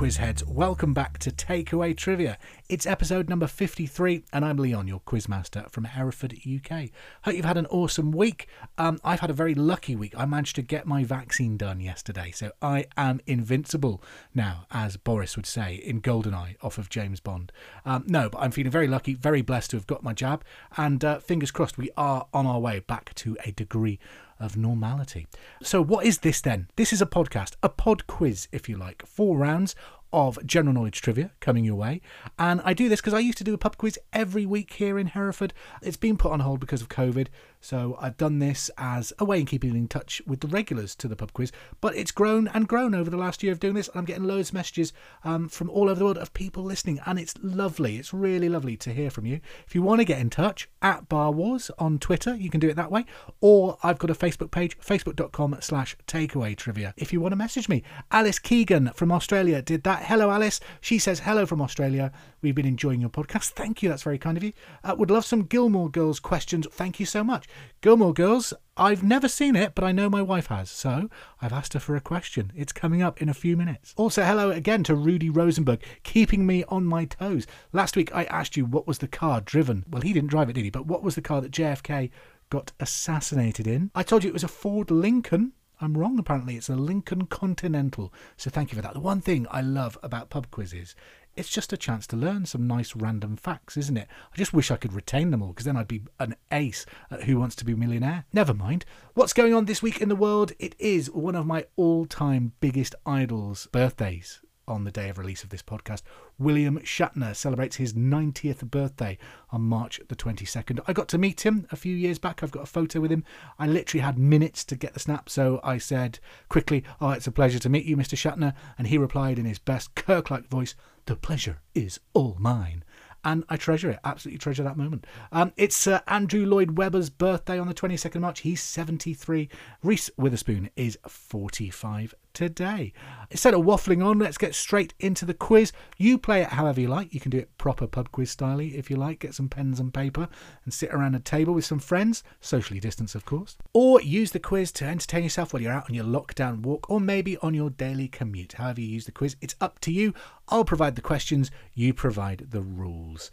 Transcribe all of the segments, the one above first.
There, quizheads. Welcome back to Takeaway Trivia. It's episode number 53, and I'm Leon, your quizmaster from Hereford, UK. Hope you've had an awesome week. Um, I've had a very lucky week. I managed to get my vaccine done yesterday, so I am invincible now, as Boris would say in Goldeneye off of James Bond. Um, no, but I'm feeling very lucky, very blessed to have got my jab, and uh, fingers crossed we are on our way back to a degree of normality. So, what is this then? This is a podcast, a pod quiz, if you like. Four rounds of general knowledge trivia coming your way. And I do this because I used to do a pub quiz every week here in Hereford. It's been put on hold because of COVID. So I've done this as a way in keeping in touch with the regulars to the pub quiz. But it's grown and grown over the last year of doing this. And I'm getting loads of messages um, from all over the world of people listening. And it's lovely. It's really lovely to hear from you. If you want to get in touch, at Bar Wars on Twitter, you can do it that way. Or I've got a Facebook page, facebook.com slash takeaway trivia. If you want to message me, Alice Keegan from Australia did that Hello, Alice. She says, Hello from Australia. We've been enjoying your podcast. Thank you. That's very kind of you. Uh, would love some Gilmore Girls questions. Thank you so much. Gilmore Girls, I've never seen it, but I know my wife has. So I've asked her for a question. It's coming up in a few minutes. Also, hello again to Rudy Rosenberg, keeping me on my toes. Last week I asked you what was the car driven. Well, he didn't drive it, did he? But what was the car that JFK got assassinated in? I told you it was a Ford Lincoln. I'm wrong, apparently. It's a Lincoln Continental. So thank you for that. The one thing I love about pub quizzes, it's just a chance to learn some nice random facts, isn't it? I just wish I could retain them all because then I'd be an ace at Who Wants to Be a Millionaire. Never mind. What's going on this week in the world? It is one of my all time biggest idols' birthdays on the day of release of this podcast. William Shatner celebrates his 90th birthday on March the 22nd. I got to meet him a few years back. I've got a photo with him. I literally had minutes to get the snap, so I said quickly, Oh, it's a pleasure to meet you, Mr. Shatner. And he replied in his best Kirk like voice, The pleasure is all mine and I treasure it. Absolutely treasure that moment. Um, it's uh, Andrew Lloyd Webber's birthday on the 22nd of March. He's 73. Reese Witherspoon is 45 today. Instead of waffling on, let's get straight into the quiz. You play it however you like. You can do it proper pub quiz style if you like. Get some pens and paper and sit around a table with some friends, socially distanced, of course. Or use the quiz to entertain yourself while you're out on your lockdown walk or maybe on your daily commute. However, you use the quiz, it's up to you. I'll provide the questions, you provide the rules.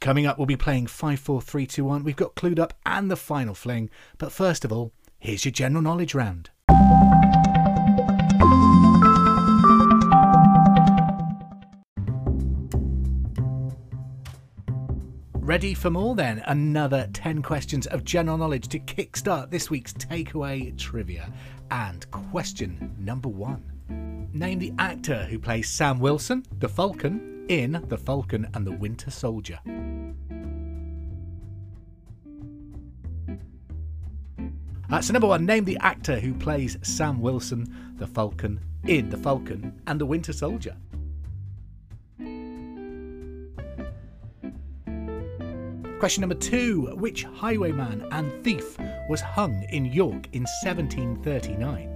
Coming up, we'll be playing 5 4 3 2 1. We've got Clued Up and the final fling. But first of all, here's your general knowledge round. Ready for more then? Another 10 questions of general knowledge to kickstart this week's takeaway trivia. And question number one Name the actor who plays Sam Wilson, the Falcon, in The Falcon and the Winter Soldier. Uh, so, number one, name the actor who plays Sam Wilson, the Falcon, in The Falcon and the Winter Soldier. Question number two Which highwayman and thief was hung in York in 1739?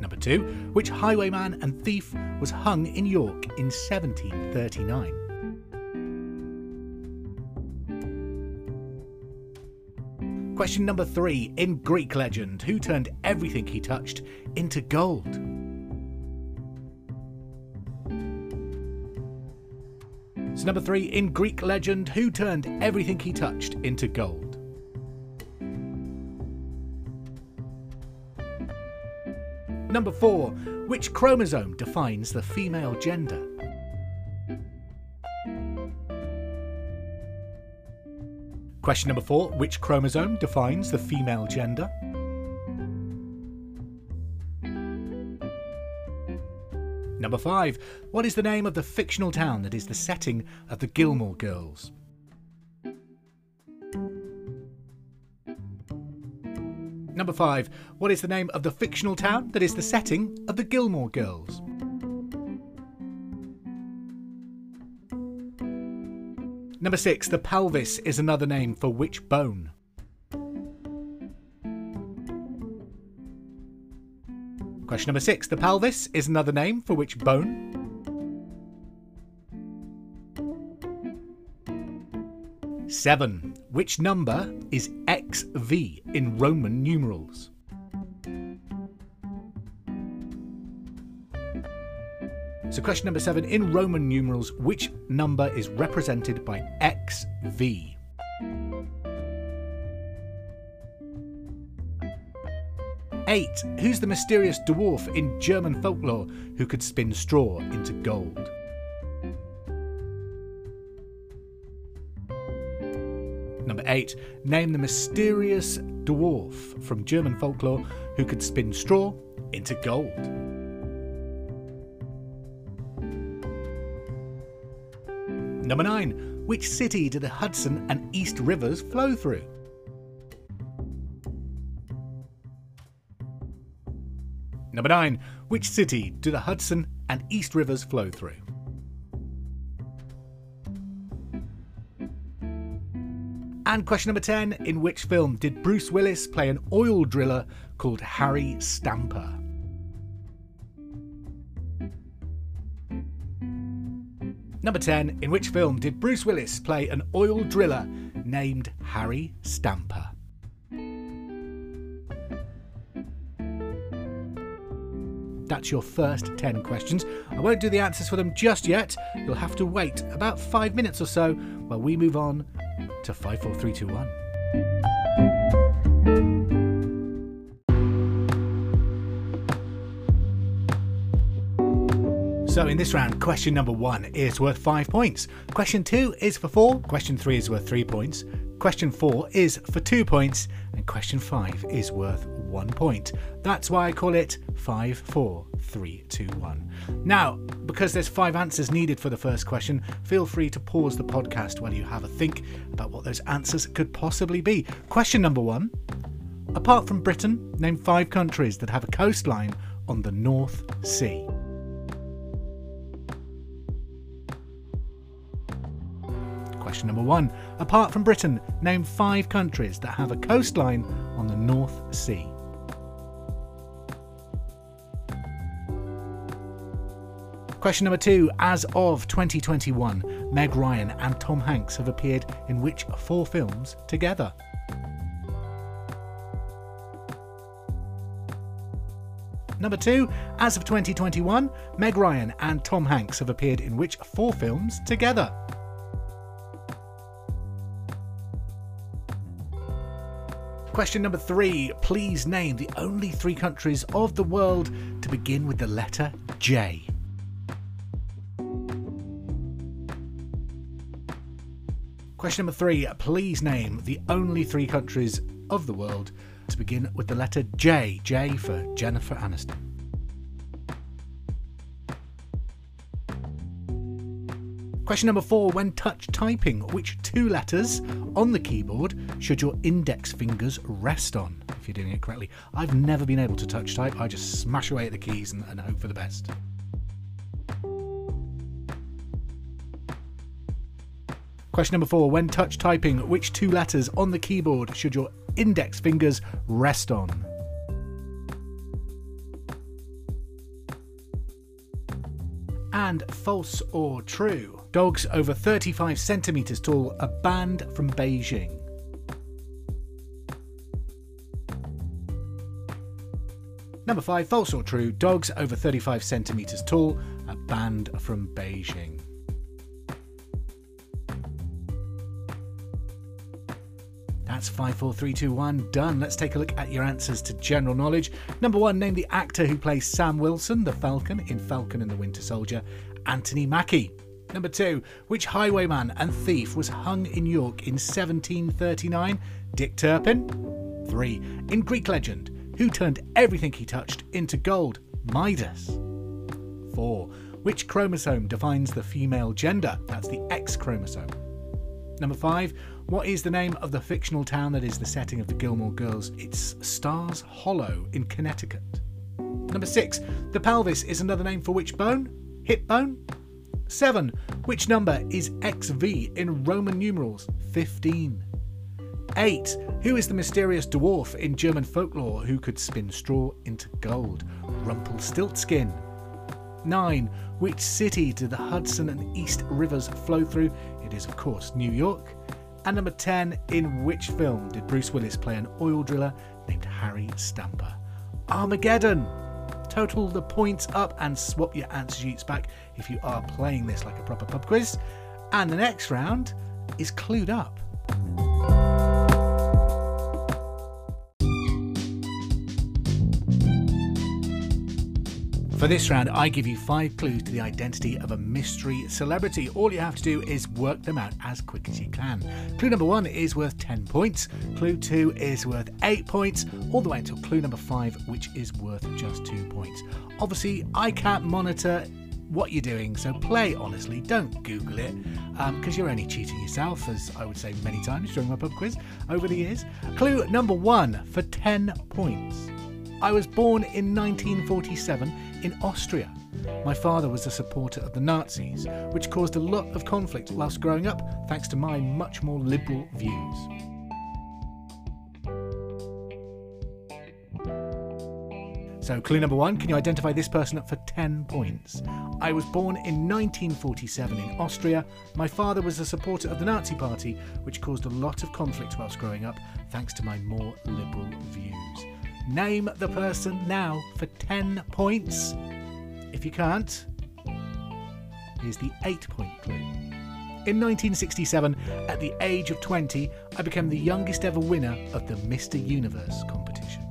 Number two Which highwayman and thief was hung in York in 1739? Question number three In Greek legend, who turned everything he touched into gold? So, number three, in Greek legend, who turned everything he touched into gold? Number four, which chromosome defines the female gender? Question number four, which chromosome defines the female gender? Number 5. What is the name of the fictional town that is the setting of the Gilmore Girls? Number 5. What is the name of the fictional town that is the setting of the Gilmore Girls? Number 6. The pelvis is another name for which bone? Question number six The pelvis is another name for which bone? Seven. Which number is XV in Roman numerals? So, question number seven in Roman numerals, which number is represented by XV? Eight. Who's the mysterious dwarf in German folklore who could spin straw into gold? Number eight. Name the mysterious dwarf from German folklore who could spin straw into gold. Number nine. Which city do the Hudson and East rivers flow through? Number 9. Which city do the Hudson and East rivers flow through? And question number 10. In which film did Bruce Willis play an oil driller called Harry Stamper? Number 10. In which film did Bruce Willis play an oil driller named Harry Stamper? That's your first 10 questions. I won't do the answers for them just yet. You'll have to wait about five minutes or so while we move on to 54321. So, in this round, question number one is worth five points. Question two is for four. Question three is worth three points. Question four is for two points. And question five is worth one point. That's why I call it 5 4 3 2 1. Now, because there's five answers needed for the first question, feel free to pause the podcast while you have a think about what those answers could possibly be. Question number one Apart from Britain, name five countries that have a coastline on the North Sea. Question number one. Apart from Britain, name five countries that have a coastline on the North Sea. Question number two. As of 2021, Meg Ryan and Tom Hanks have appeared in which four films together? Number two, as of 2021, Meg Ryan and Tom Hanks have appeared in which four films together? Question number three, please name the only three countries of the world to begin with the letter J. Question number three Please name the only three countries of the world to begin with the letter J. J for Jennifer Aniston. Question number four When touch typing, which two letters on the keyboard should your index fingers rest on? If you're doing it correctly. I've never been able to touch type, I just smash away at the keys and, and hope for the best. Question number four When touch typing, which two letters on the keyboard should your index fingers rest on? And false or true? Dogs over 35 centimetres tall are banned from Beijing. Number five, false or true? Dogs over 35 centimetres tall are banned from Beijing. That's 54321 done. Let's take a look at your answers to general knowledge. Number one, name the actor who plays Sam Wilson, the Falcon, in Falcon and the Winter Soldier, Anthony Mackie. Number two, which highwayman and thief was hung in York in 1739? Dick Turpin. Three, in Greek legend, who turned everything he touched into gold? Midas. Four, which chromosome defines the female gender? That's the X chromosome. Number five, what is the name of the fictional town that is the setting of the Gilmore Girls? It's Stars Hollow in Connecticut. Number six, the pelvis is another name for which bone? Hip bone? Seven, which number is XV in Roman numerals? 15. 8. Who is the mysterious dwarf in German folklore who could spin straw into gold? Rumpelstiltskin. 9. Which city do the Hudson and East rivers flow through? It is, of course, New York. And number 10, in which film did Bruce Willis play an oil driller named Harry Stamper? Armageddon! total the points up, and swap your answer sheets back if you are playing this like a proper pub quiz. And the next round is Clued Up. For this round, I give you five clues to the identity of a mystery celebrity. All you have to do is work them out as quick as you can. Clue number one is worth 10 points, clue two is worth 8 points, all the way until clue number five, which is worth just 2 points. Obviously, I can't monitor what you're doing, so play honestly, don't Google it, because um, you're only cheating yourself, as I would say many times during my pub quiz over the years. Clue number one for 10 points. I was born in 1947 in Austria. My father was a supporter of the Nazis, which caused a lot of conflict whilst growing up, thanks to my much more liberal views. So, clue number one can you identify this person for 10 points? I was born in 1947 in Austria. My father was a supporter of the Nazi Party, which caused a lot of conflict whilst growing up, thanks to my more liberal views. Name the person now for 10 points. If you can't, here's the 8 point clue. In 1967, at the age of 20, I became the youngest ever winner of the Mr. Universe competition.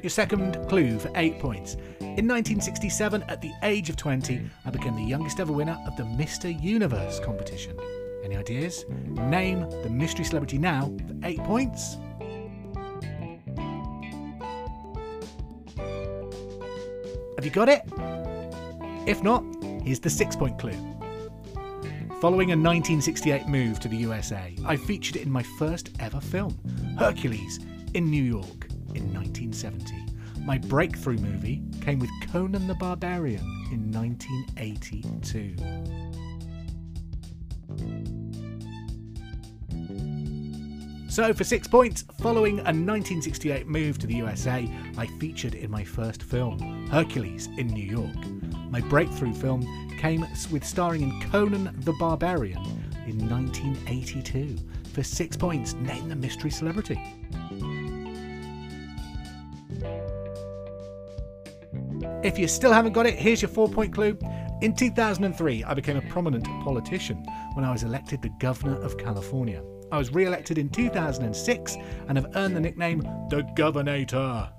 Your second clue for 8 points. In 1967, at the age of 20, I became the youngest ever winner of the Mr. Universe competition. Any ideas? Name the mystery celebrity now for eight points. Have you got it? If not, here's the six point clue. Following a 1968 move to the USA, I featured it in my first ever film, Hercules, in New York in 1970. My breakthrough movie came with Conan the Barbarian in 1982. So, for six points, following a 1968 move to the USA, I featured in my first film, Hercules in New York. My breakthrough film came with starring in Conan the Barbarian in 1982. For six points, name the mystery celebrity. If you still haven't got it, here's your four point clue. In 2003, I became a prominent politician when I was elected the Governor of California. I was re elected in 2006 and have earned the nickname the Governator.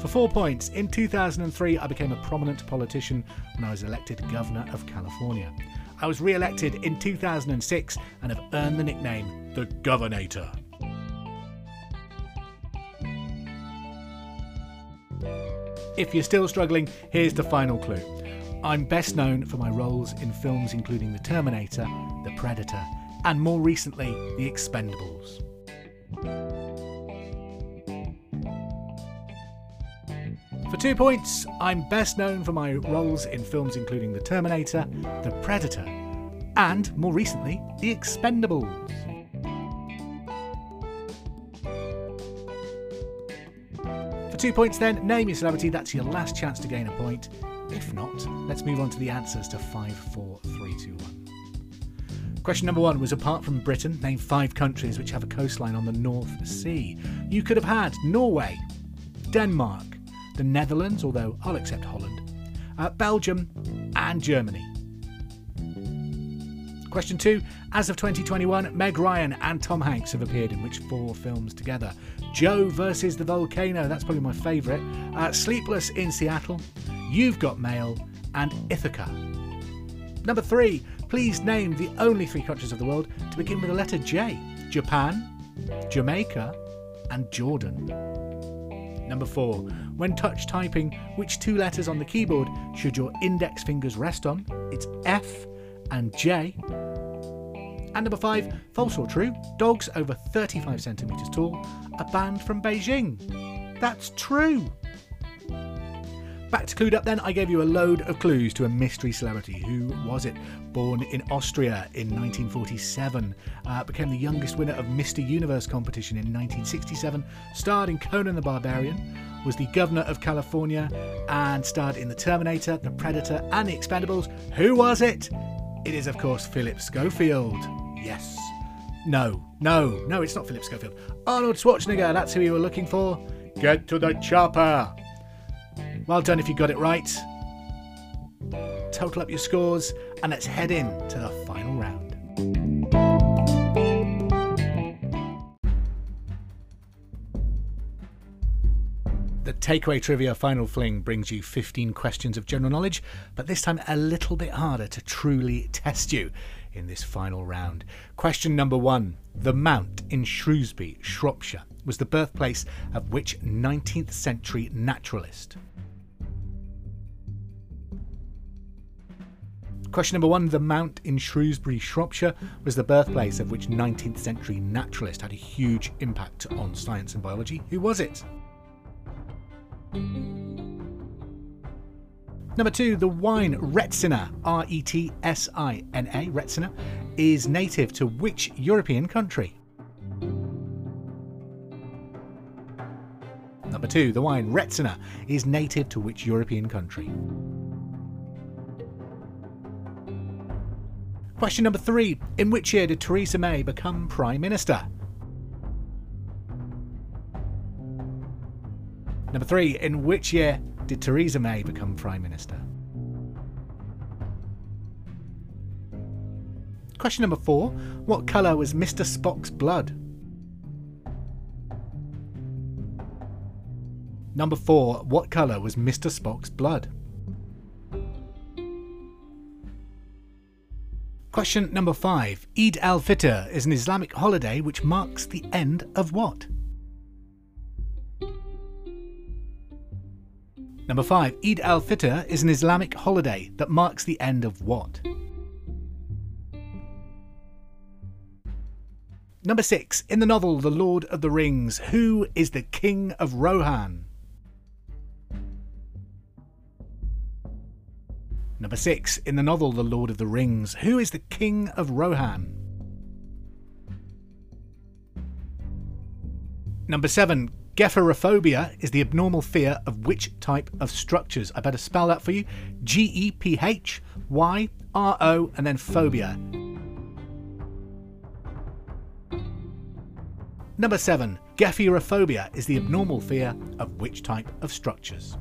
For four points, in 2003 I became a prominent politician when I was elected Governor of California. I was re elected in 2006 and have earned the nickname the Governator. If you're still struggling, here's the final clue. I'm best known for my roles in films including The Terminator, The Predator, and more recently, The Expendables. For two points, I'm best known for my roles in films including The Terminator, The Predator, and more recently, The Expendables. For two points, then, name your celebrity. That's your last chance to gain a point. If not, let's move on to the answers to 5, 4, 3, 2, 1. Question number one was apart from Britain, name five countries which have a coastline on the North Sea. You could have had Norway, Denmark, the Netherlands, although I'll accept Holland, uh, Belgium, and Germany. Question two As of 2021, Meg Ryan and Tom Hanks have appeared in which four films together? Joe versus the Volcano, that's probably my favourite. Uh, Sleepless in Seattle, You've Got Mail, and Ithaca. Number three, please name the only three countries of the world to begin with the letter J Japan, Jamaica, and Jordan. Number four, when touch typing, which two letters on the keyboard should your index fingers rest on? It's F and J. And number five, false or true, dogs over 35 centimetres tall are banned from Beijing. That's true. Back to Clued Up then, I gave you a load of clues to a mystery celebrity. Who was it? Born in Austria in 1947, uh, became the youngest winner of Mr. Universe competition in 1967, starred in Conan the Barbarian, was the governor of California, and starred in The Terminator, The Predator, and The Expendables. Who was it? It is, of course, Philip Schofield. Yes. No, no, no, it's not Philip Schofield. Arnold Schwarzenegger, that's who you were looking for. Get to the chopper. Well done if you got it right. Total up your scores, and let's head in to the final round. The takeaway trivia final fling brings you 15 questions of general knowledge, but this time a little bit harder to truly test you in this final round. Question number one The Mount in Shrewsbury, Shropshire, was the birthplace of which 19th century naturalist? Question number one The Mount in Shrewsbury, Shropshire was the birthplace of which 19th century naturalist had a huge impact on science and biology. Who was it? Number two, the wine Retsina, R E T S I N A, Retsina, is native to which European country? Number two, the wine Retsina is native to which European country? Question number three, in which year did Theresa May become Prime Minister? Number three, in which year did Theresa May become Prime Minister? Question number four, what colour was Mr. Spock's blood? Number four, what colour was Mr. Spock's blood? Question number five, Eid al Fitr is an Islamic holiday which marks the end of what? Number 5. Eid al Fitr is an Islamic holiday that marks the end of what? Number 6. In the novel The Lord of the Rings, who is the King of Rohan? Number 6. In the novel The Lord of the Rings, who is the King of Rohan? Number 7. Gephyrophobia is the abnormal fear of which type of structures? I better spell that for you. G E P H Y R O and then phobia. Number 7. Gephyrophobia is the abnormal fear of which type of structures?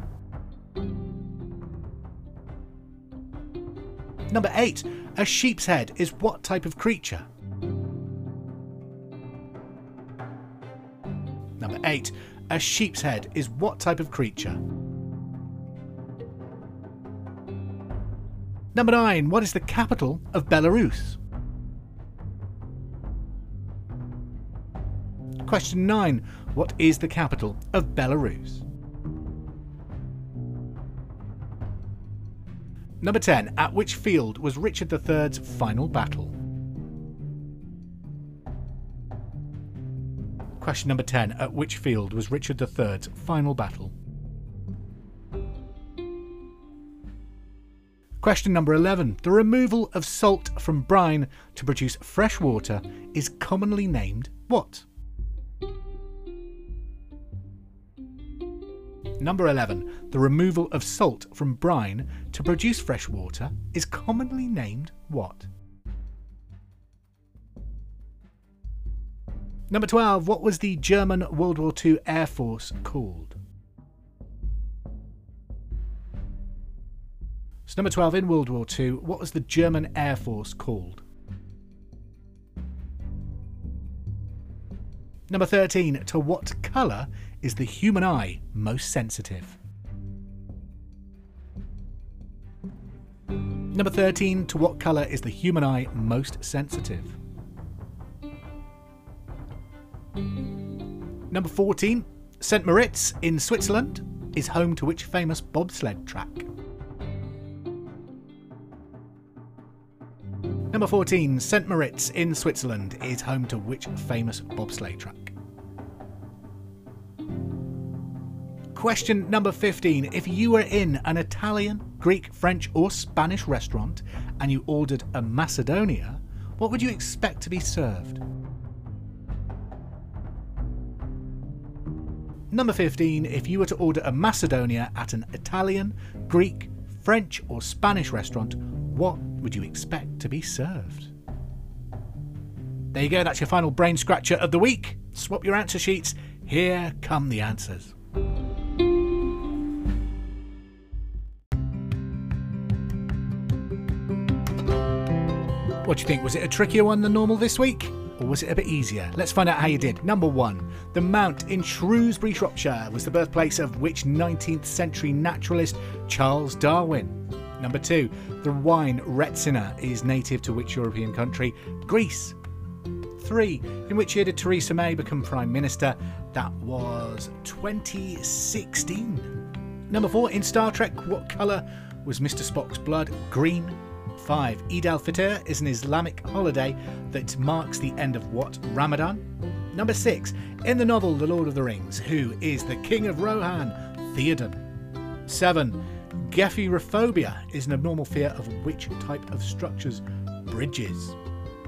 Number 8. A sheep's head is what type of creature? Number 8. A sheep's head is what type of creature? Number 9. What is the capital of Belarus? Question 9. What is the capital of Belarus? Number 10. At which field was Richard III's final battle? Question number 10. At which field was Richard III's final battle? Question number 11. The removal of salt from brine to produce fresh water is commonly named what? Number 11. The removal of salt from brine to produce fresh water is commonly named what? Number 12. What was the German World War II Air Force called? So, number 12. In World War II, what was the German Air Force called? Number 13. To what colour is the human eye most sensitive? Number 13. To what colour is the human eye most sensitive? Number 14. St. Moritz in Switzerland is home to which famous bobsled track? Number 14. St. Moritz in Switzerland is home to which famous bobsleigh track? Question number 15. If you were in an Italian, Greek, French, or Spanish restaurant and you ordered a Macedonia, what would you expect to be served? Number 15. If you were to order a Macedonia at an Italian, Greek, French, or Spanish restaurant, what would you expect to be served? There you go, that's your final brain scratcher of the week. Swap your answer sheets. Here come the answers. What do you think? Was it a trickier one than normal this week? Or was it a bit easier? Let's find out how you did. Number one, the Mount in Shrewsbury, Shropshire was the birthplace of which 19th century naturalist Charles Darwin? Number two, the wine Retsina is native to which European country? Greece. Three, in which year did Theresa May become Prime Minister? That was 2016. Number four, in Star Trek, what colour was Mr. Spock's blood? Green. 5. Eid al Fitr is an Islamic holiday that marks the end of what? Ramadan? Number 6. In the novel The Lord of the Rings, who is the King of Rohan? Theoden. 7. Gephyrophobia is an abnormal fear of which type of structures? Bridges.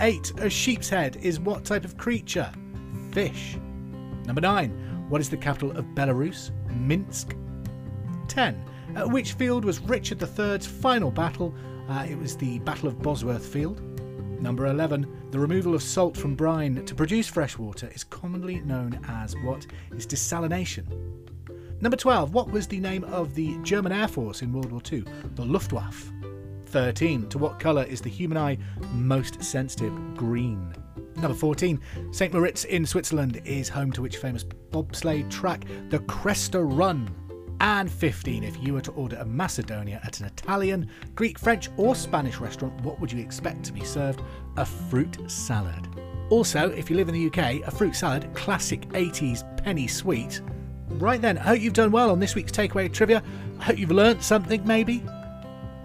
8. A sheep's head is what type of creature? Fish. Number 9. What is the capital of Belarus? Minsk. 10. At which field was Richard III's final battle uh, it was the Battle of Bosworth Field. Number 11, the removal of salt from brine to produce fresh water is commonly known as what is desalination. Number 12, what was the name of the German Air Force in World War II? The Luftwaffe. 13, to what colour is the human eye most sensitive? Green. Number 14, St. Moritz in Switzerland is home to which famous bobsleigh track? The Cresta Run and 15 if you were to order a Macedonia at an Italian, Greek, French, or Spanish restaurant, what would you expect to be served? A fruit salad. Also, if you live in the UK, a fruit salad, classic 80s penny sweet. Right then, I hope you've done well on this week's takeaway trivia. I hope you've learnt something maybe.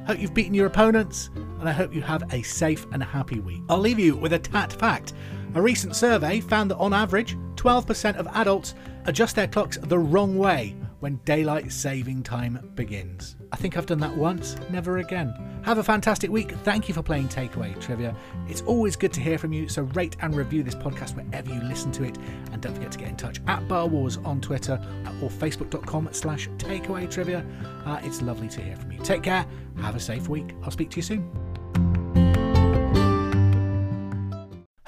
Hope you've beaten your opponents, and I hope you have a safe and happy week. I'll leave you with a tat fact. A recent survey found that on average, 12% of adults adjust their clocks the wrong way when daylight saving time begins. I think I've done that once, never again. Have a fantastic week. Thank you for playing Takeaway Trivia. It's always good to hear from you, so rate and review this podcast wherever you listen to it. And don't forget to get in touch at Bar Wars on Twitter or facebook.com slash takeaway trivia. Uh, it's lovely to hear from you. Take care. Have a safe week. I'll speak to you soon.